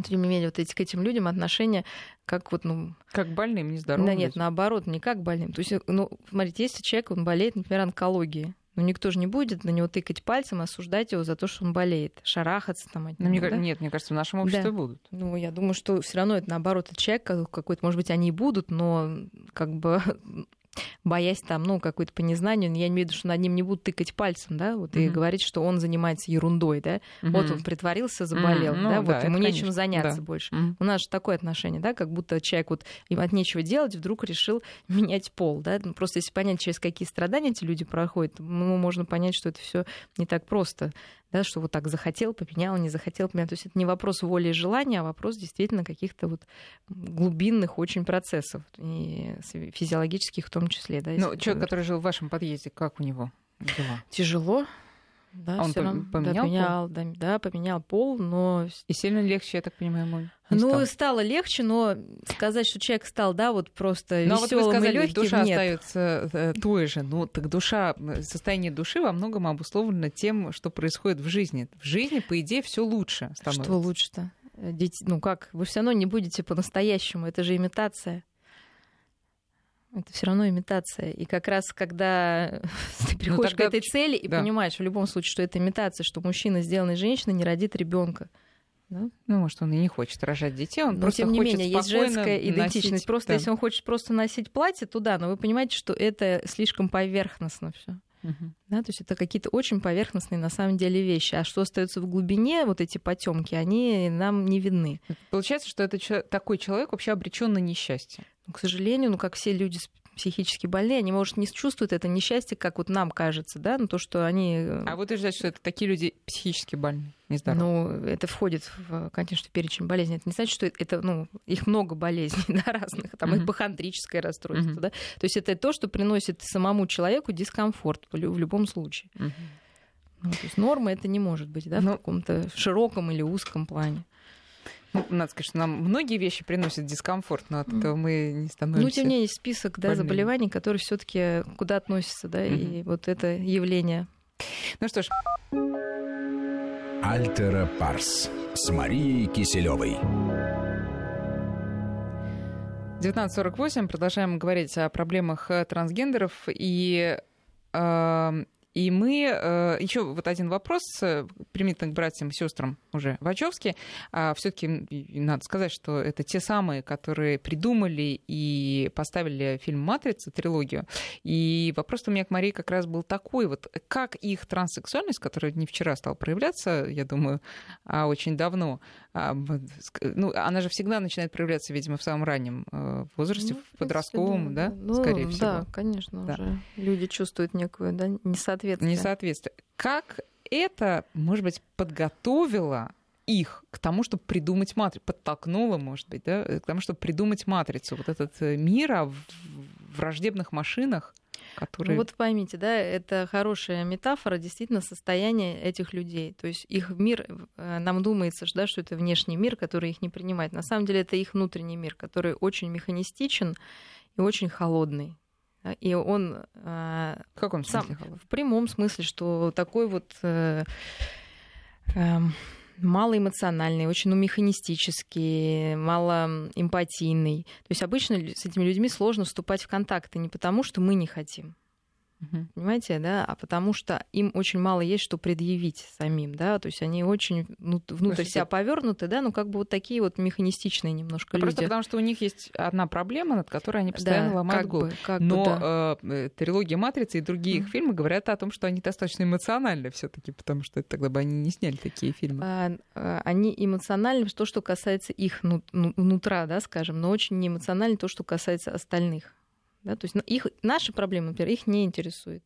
тем не менее, вот эти, к этим людям отношения как вот, ну... Как больным, нездоровым. Да нет, наоборот, не как больным. То есть, ну, смотрите, если человек, он болеет, например, онкологией, ну, никто же не будет на него тыкать пальцем, осуждать его за то, что он болеет, шарахаться там от ну, него. Ну, мне, да? Нет, мне кажется, в нашем обществе да. будут. Ну, я думаю, что все равно это наоборот, человек какой-то, может быть, они и будут, но как бы боясь там, ну, какой-то по незнанию, я не имею в виду, что над ним не будут тыкать пальцем, да, вот, mm-hmm. и говорить, что он занимается ерундой, да, mm-hmm. вот он притворился, заболел, mm-hmm. да, ну, вот да, ему нечем конечно. заняться да. больше. Mm-hmm. У нас же такое отношение, да, как будто человек вот им от нечего делать вдруг решил менять пол, да, ну, просто если понять, через какие страдания эти люди проходят, ну, можно понять, что это все не так просто, да, что вот так захотел, поменял, не захотел, поменял. То есть это не вопрос воли и желания, а вопрос действительно каких-то вот глубинных очень процессов, и физиологических в том числе. Да, ну, человек, который жил в вашем подъезде, как у него дела? Тяжело, да, он равно, поменял, да, поменял, да, да, поменял пол, но... И сильно легче, я так понимаю, ему Ну, стало. стало легче, но сказать, что человек стал, да, вот просто но веселым вот вы сказали, и легким, душа нет. остается э, той же. Ну, так душа, состояние души во многом обусловлено тем, что происходит в жизни. В жизни, по идее, все лучше становится. Что лучше-то? Дети, ну как, вы все равно не будете по-настоящему, это же имитация. Это все равно имитация. И как раз когда ты ну, приходишь тогда... к этой цели и да. понимаешь в любом случае, что это имитация, что мужчина, сделанный женщиной, не родит ребенка. Да? Ну, может, он и не хочет рожать детей, он но, просто тем не хочет менее, есть женская идентичность. Носить, просто да. если он хочет просто носить платье, то да, но вы понимаете, что это слишком поверхностно все. Угу. Да, то есть это какие-то очень поверхностные на самом деле вещи. А что остается в глубине, вот эти потемки, они нам не видны. Получается, что это такой человек вообще обречен на несчастье. Ну, к сожалению, ну, как все люди психически больные, они, может, не чувствуют это несчастье, как вот нам кажется, да, но то, что они... Э, а вот утверждать, что это такие люди психически больные, нездоровые. Ну, это входит, в, конечно, перечень болезней. Это не значит, что это, ну, их много болезней, да, разных, там, uh-huh. ипохондрическое расстройство, uh-huh. да. То есть это то, что приносит самому человеку дискомфорт в любом случае. Uh-huh. Ну, то есть норма это не может быть, да, Но... в ну каком-то широком или узком плане. Ну, надо сказать, что нам многие вещи приносят дискомфорт, но от этого мы не становимся. Ну, тем не менее, есть список да, заболеваний, которые все-таки куда относятся, да, mm-hmm. и вот это явление. Ну что ж. Альтера Парс с Марией Киселевой. 19.48. Продолжаем говорить о проблемах трансгендеров. И э, И мы э, еще вот один вопрос э, примитивно к братьям и сестрам уже Вачовски. А, Все-таки надо сказать, что это те самые, которые придумали и поставили фильм «Матрица», трилогию. И вопрос у меня к Марии как раз был такой, вот как их транссексуальность, которая не вчера стала проявляться, я думаю, а очень давно, а, ну, она же всегда начинает проявляться, видимо, в самом раннем э, возрасте, ну, в подростковом, да, да? скорее ну, всего. Да, конечно, да. уже люди чувствуют некую да, несоответствие. Несоответствие. Как это, может быть, подготовило их к тому, чтобы придумать матрицу, подтолкнуло, может быть, да, к тому, чтобы придумать матрицу, вот этот э, мир о враждебных машинах, которые... Ну вот поймите, да, это хорошая метафора действительно состояния этих людей. То есть их мир, э, нам думается, да, что это внешний мир, который их не принимает. На самом деле это их внутренний мир, который очень механистичен и очень холодный. И он... Э, в каком смысле? Сам, в прямом смысле, что такой вот э, э, малоэмоциональный, очень ну, механистический, малоэмпатийный. То есть обычно с этими людьми сложно вступать в контакты не потому, что мы не хотим. Понимаете, да? А потому что им очень мало есть что предъявить самим, да, то есть они очень ну, внутрь Простите. себя повернуты, да, ну как бы вот такие вот механистичные немножко ну, люди. Просто потому что у них есть одна проблема, над которой они постоянно да, ломают голову. Но бы, да. э, трилогия Матрицы и другие их фильмы говорят о том, что они достаточно эмоциональны все-таки, потому что тогда бы они не сняли такие фильмы. А, а, они эмоциональны то, что касается их ну, ну, нутра, да, скажем, но очень не эмоциональны то, что касается остальных. Да? То есть ну, их, наши проблемы, например, их не интересует.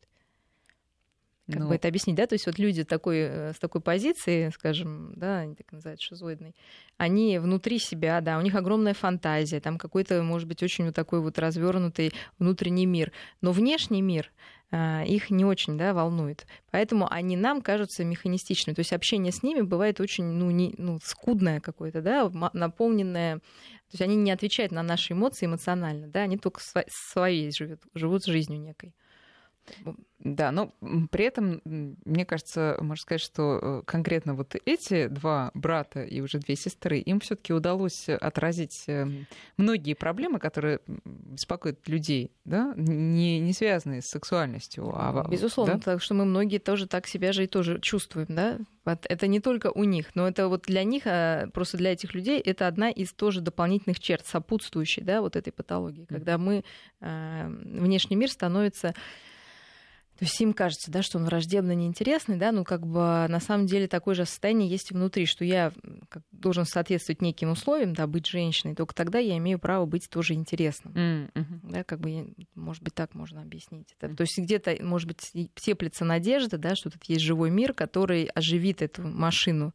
Как ну... бы это объяснить, да? То есть вот люди такой, э, с такой позиции, скажем, да, они так называют шизоидной, они внутри себя, да, у них огромная фантазия, там какой-то, может быть, очень вот такой вот развернутый внутренний мир. Но внешний мир а, их не очень да, волнует. Поэтому они нам кажутся механистичными. То есть общение с ними бывает очень ну, не, ну, скудное какое-то, да, наполненное есть они не отвечают на наши эмоции эмоционально, да, они только своей живут, живут жизнью некой. Да, но при этом, мне кажется, можно сказать, что э, конкретно вот эти два брата и уже две сестры, им все таки удалось отразить эм, многие проблемы, которые беспокоят людей, да, не, не связанные с сексуальностью. А, Безусловно, да? так что мы многие тоже так себя же и тоже чувствуем, да. Это не только у них, но это вот для них, а просто для этих людей, это одна из тоже дополнительных черт, сопутствующей, да, вот этой патологии, когда мы, э, внешний мир становится то есть им кажется, да, что он враждебно неинтересный, да, ну как бы на самом деле такое же состояние есть и внутри, что я как, должен соответствовать неким условиям, да, быть женщиной, только тогда я имею право быть тоже интересным. Mm-hmm. Да, как бы, может быть, так можно объяснить. Это, то есть где-то, может быть, теплится надежда, да, что тут есть живой мир, который оживит эту машину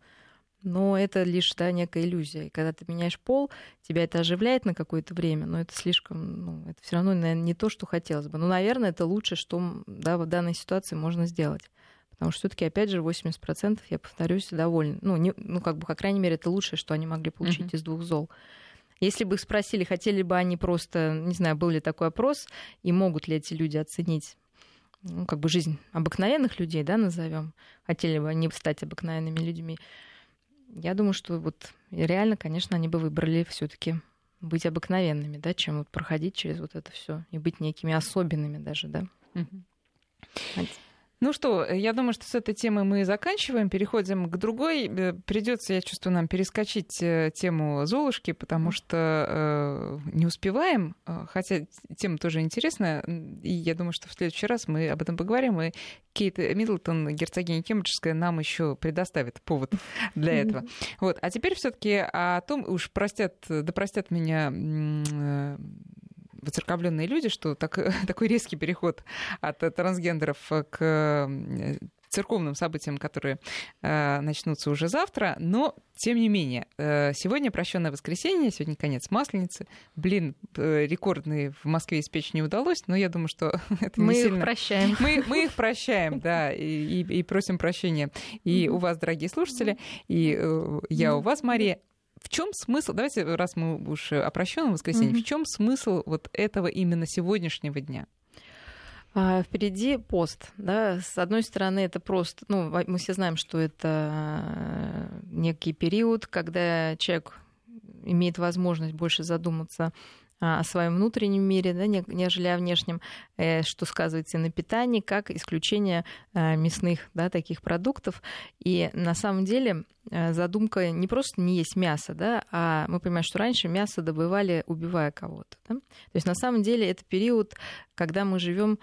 но это лишь да, некая иллюзия. И когда ты меняешь пол, тебя это оживляет на какое-то время, но это слишком, ну, это все равно, наверное, не то, что хотелось бы. Но, наверное, это лучше, что да, в данной ситуации можно сделать. Потому что все-таки, опять же, 80%, я повторюсь, довольны. Ну, не, ну, как бы, по крайней мере, это лучшее, что они могли получить uh-huh. из двух зол. Если бы их спросили, хотели бы они просто, не знаю, был ли такой опрос, и могут ли эти люди оценить ну, как бы жизнь обыкновенных людей, да, назовем, хотели бы они стать обыкновенными людьми, я думаю, что вот реально, конечно, они бы выбрали все-таки быть обыкновенными, да, чем вот проходить через вот это все и быть некими особенными даже, да. Угу. Ну что, я думаю, что с этой темой мы заканчиваем, переходим к другой. Э, Придется, я чувствую, нам перескочить э, тему Золушки, потому что э, не успеваем, э, хотя тема тоже интересная, и я думаю, что в следующий раз мы об этом поговорим, и Кейт Миддлтон, герцогиня Кембриджская, нам еще предоставит повод для этого. Вот. А теперь все-таки о том, уж простят, да простят меня воцерковленные люди, что так, такой резкий переход от трансгендеров к церковным событиям, которые э, начнутся уже завтра, но тем не менее, э, сегодня прощенное воскресенье, сегодня конец масленицы. Блин, э, рекордный в Москве испечь не удалось, но я думаю, что это мы не сильно... их прощаем. Мы, мы их прощаем, да, и, и, и просим прощения и у вас, дорогие слушатели, и э, я у вас, Мария в чем смысл, давайте, раз мы уж о прощенном воскресенье, mm-hmm. в чем смысл вот этого именно сегодняшнего дня? А, впереди пост. Да? С одной стороны, это просто, ну, мы все знаем, что это э, некий период, когда человек имеет возможность больше задуматься о своем внутреннем мире, да, нежели о внешнем, э, что сказывается на питании, как исключение э, мясных да, таких продуктов. И на самом деле э, задумка не просто не есть мясо, да, а мы понимаем, что раньше мясо добывали, убивая кого-то. Да? То есть на самом деле это период, когда мы живем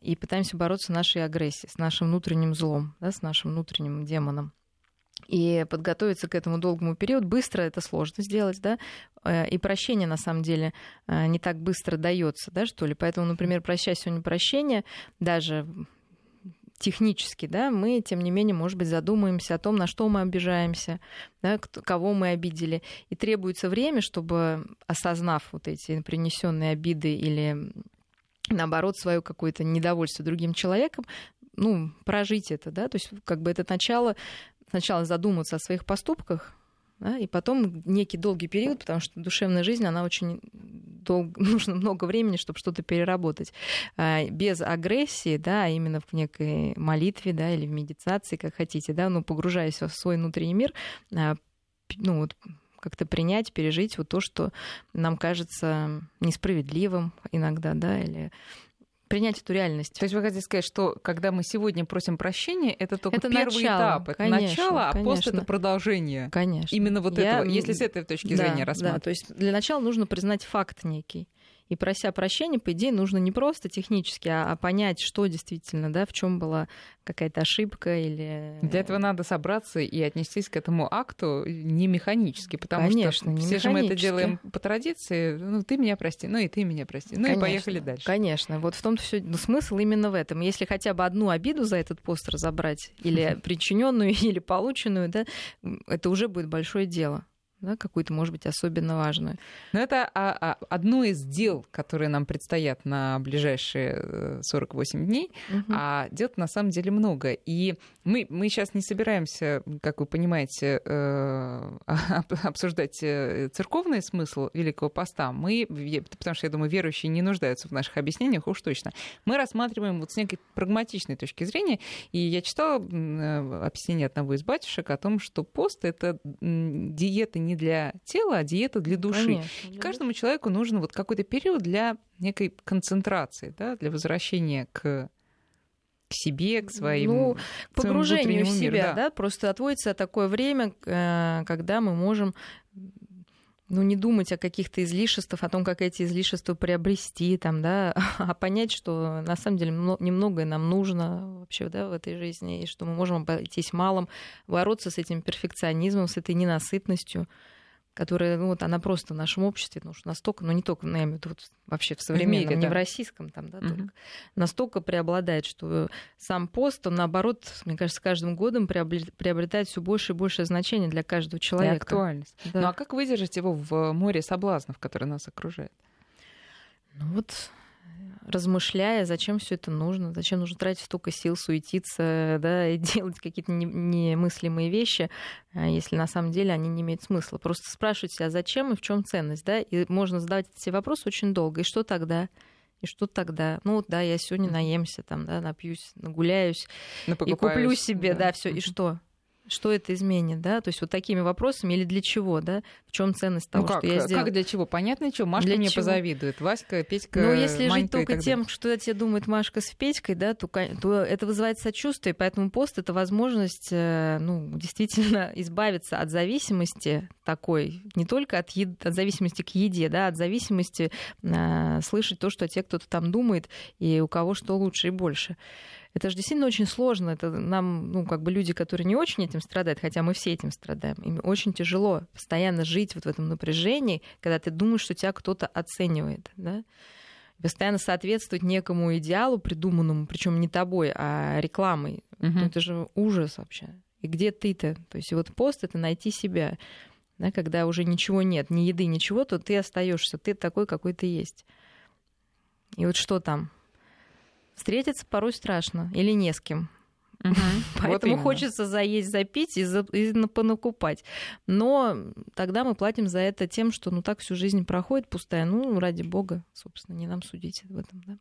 и пытаемся бороться с нашей агрессией, с нашим внутренним злом, да, с нашим внутренним демоном. И подготовиться к этому долгому периоду быстро это сложно сделать, да, э, и прощение на самом деле э, не так быстро дается, да, что ли. Поэтому, например, прощая сегодня прощение, даже технически, да, мы, тем не менее, может быть, задумаемся о том, на что мы обижаемся, да, кого мы обидели. И требуется время, чтобы, осознав вот эти принесенные обиды или наоборот, свое какое-то недовольство другим человеком, ну, прожить это, да, то есть как бы это начало сначала задуматься о своих поступках, да, и потом некий долгий период, потому что душевная жизнь, она очень долго, нужно много времени, чтобы что-то переработать. А, без агрессии, да, а именно в некой молитве, да, или в медитации, как хотите, да, ну, погружаясь в свой внутренний мир, а, ну, вот как-то принять, пережить вот то, что нам кажется несправедливым иногда, да, или принять эту реальность. То есть вы хотите сказать, что когда мы сегодня просим прощения, это только это первый начало, этап, это конечно, начало, а конечно. пост это продолжение. Конечно. Именно вот Я... этого, если с этой точки да, зрения рассматривать. Да, то есть для начала нужно признать факт некий. И прося прощения, по идее, нужно не просто технически, а, а понять, что действительно, да, в чем была какая-то ошибка или... Для этого надо собраться и отнестись к этому акту не механически, потому Конечно, что все же мы это делаем по традиции. Ну, ты меня прости, ну и ты меня прости. Ну Конечно, и поехали дальше. Конечно. Вот в том-то все ну, смысл именно в этом. Если хотя бы одну обиду за этот пост разобрать, или причиненную, или полученную, да, это уже будет большое дело да, какую-то, может быть, особенно важную. Но это а, а, одно из дел, которые нам предстоят на ближайшие 48 э, дней, угу. а дел на самом деле много. И мы, мы сейчас не собираемся, как вы понимаете, э, обсуждать э, церковный смысл Великого Поста. Мы, потому что, я думаю, верующие не нуждаются в наших объяснениях, уж точно. Мы рассматриваем вот с некой прагматичной точки зрения. И я читала объяснение одного из батюшек о том, что пост — это диета не не для тела, а диета для души. Конечно, для Каждому души. человеку нужен вот какой-то период для некой концентрации, да, для возвращения к к себе, к своим ну, к погружению в себя, миру, да. да, просто отводится такое время, э, когда мы можем ну, не думать о каких-то излишествах, о том, как эти излишества приобрести, там, да, а понять, что на самом деле немногое нам нужно вообще да, в этой жизни, и что мы можем обойтись малым, бороться с этим перфекционизмом, с этой ненасытностью которая, ну, вот она просто в нашем обществе, ну, что настолько, ну, не только, ну, в виду, вот, вообще в современном, в мире, не да. в российском там, да, угу. только, настолько преобладает, что сам пост, он, наоборот, мне кажется, с каждым годом приобретает все больше и больше значения для каждого человека. И актуальность. Да. Ну, а как выдержать его в море соблазнов, которые нас окружает? Ну, вот размышляя, зачем все это нужно, зачем нужно тратить столько сил, суетиться, да, и делать какие-то немыслимые вещи, а если на самом деле они не имеют смысла. Просто спрашивать себя, зачем и в чем ценность, да, и можно задавать эти вопросы очень долго. И что тогда? И что тогда? Ну вот, да, я сегодня наемся, там, да, напьюсь, нагуляюсь и куплю себе, да, да все. И что? Что это изменит, да, то есть вот такими вопросами или для чего, да, в чем ценность того, ну, как, что я сделала. Как для чего? Понятно, что Машка для мне чего? позавидует, Васька, Петька, Ну, если Манька жить только тем, что о тебе думает Машка с Петькой, да, то, то это вызывает сочувствие, поэтому пост — это возможность, э, ну, действительно избавиться от зависимости такой, не только от, ед... от зависимости к еде, да, от зависимости э, слышать то, что о тебе кто-то там думает, и у кого что лучше и больше. Это же действительно очень сложно. Это нам, ну, как бы люди, которые не очень этим страдают, хотя мы все этим страдаем, им очень тяжело постоянно жить вот в этом напряжении, когда ты думаешь, что тебя кто-то оценивает, да? постоянно соответствовать некому идеалу придуманному, причем не тобой, а рекламой. Угу. Ну, это же ужас вообще. И где ты-то? То есть вот пост это найти себя. Да, когда уже ничего нет, ни еды, ничего, то ты остаешься, ты такой, какой ты есть. И вот что там? Встретиться порой страшно или не с кем. Угу. Поэтому вот хочется заесть, запить и, за, и понакупать. Но тогда мы платим за это тем, что ну так всю жизнь проходит пустая. Ну, ради бога, собственно, не нам судить в этом. Да?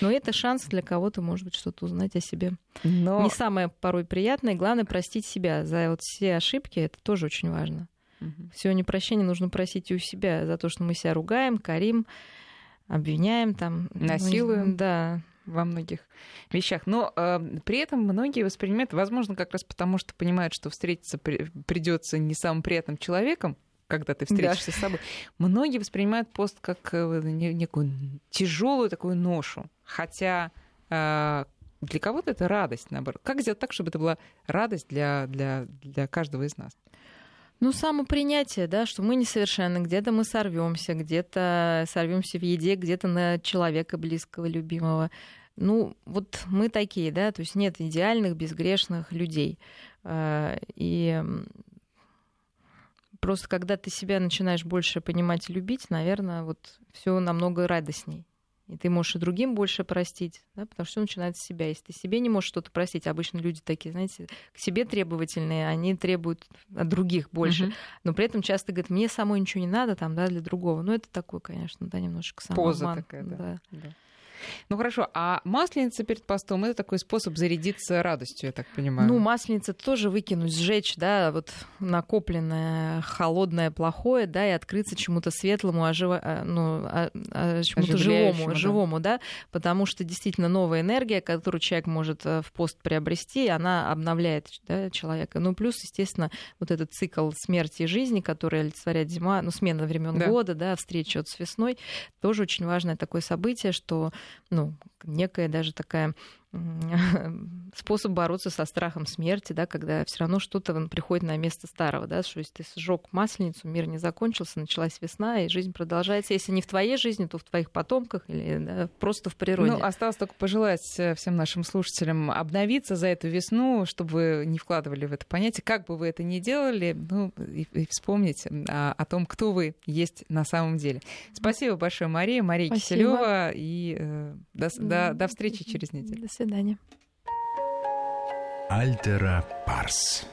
Но это шанс для кого-то, может быть, что-то узнать о себе. Но... Не самое порой приятное. Главное простить себя за вот все ошибки. Это тоже очень важно. Угу. Все непрощение нужно просить и у себя за то, что мы себя ругаем, корим, обвиняем, там, ну, насилуем. Ну, да, во многих вещах. Но э, при этом многие воспринимают, возможно, как раз потому, что понимают, что встретиться при, придется не самым приятным человеком, когда ты встретишься да. с собой. Многие воспринимают пост как э, некую тяжелую такую ношу. Хотя э, для кого-то это радость, наоборот. Как сделать так, чтобы это была радость для, для, для каждого из нас? Ну, самопринятие, да, что мы несовершенны, где-то мы сорвемся, где-то сорвемся в еде, где-то на человека близкого, любимого. Ну, вот мы такие, да, то есть нет идеальных, безгрешных людей. А, и просто когда ты себя начинаешь больше понимать и любить, наверное, вот все намного радостней. И ты можешь и другим больше простить, да, потому что все начинается с себя. Если ты себе не можешь что-то простить, обычно люди такие, знаете, к себе требовательные, они требуют от других больше. Uh-huh. Но при этом часто говорят, мне самой ничего не надо там, да, для другого. Ну, это такое, конечно, да, немножко самообман. Поза такая, да. да. да. Ну хорошо, а масленица перед постом это такой способ зарядиться радостью, я так понимаю. Ну, масленица тоже выкинуть, сжечь, да, вот накопленное холодное, плохое, да, и открыться чему-то светлому, ожива... А, ну, а, а, чему-то живому, да. живому, да, потому что действительно новая энергия, которую человек может э, в пост приобрести, она обновляет да, человека. Ну, плюс, естественно, вот этот цикл смерти и жизни, который олицетворяет зима, ну, смена времен да. года, да, встреча вот с весной, тоже очень важное такое событие, что ну, некая даже такая способ бороться со страхом смерти, да, когда все равно что-то приходит на место старого, да, что если ты сжег масленицу, мир не закончился, началась весна, и жизнь продолжается. Если не в твоей жизни, то в твоих потомках или да, просто в природе. Ну, осталось только пожелать э, всем нашим слушателям обновиться за эту весну, чтобы вы не вкладывали в это понятие, как бы вы это ни делали, ну, и, и вспомнить о, о том, кто вы есть на самом деле. Спасибо большое, Мария, Мария Спасибо. Киселева, и э, до, до, до встречи через неделю свидания. Альтера Парс.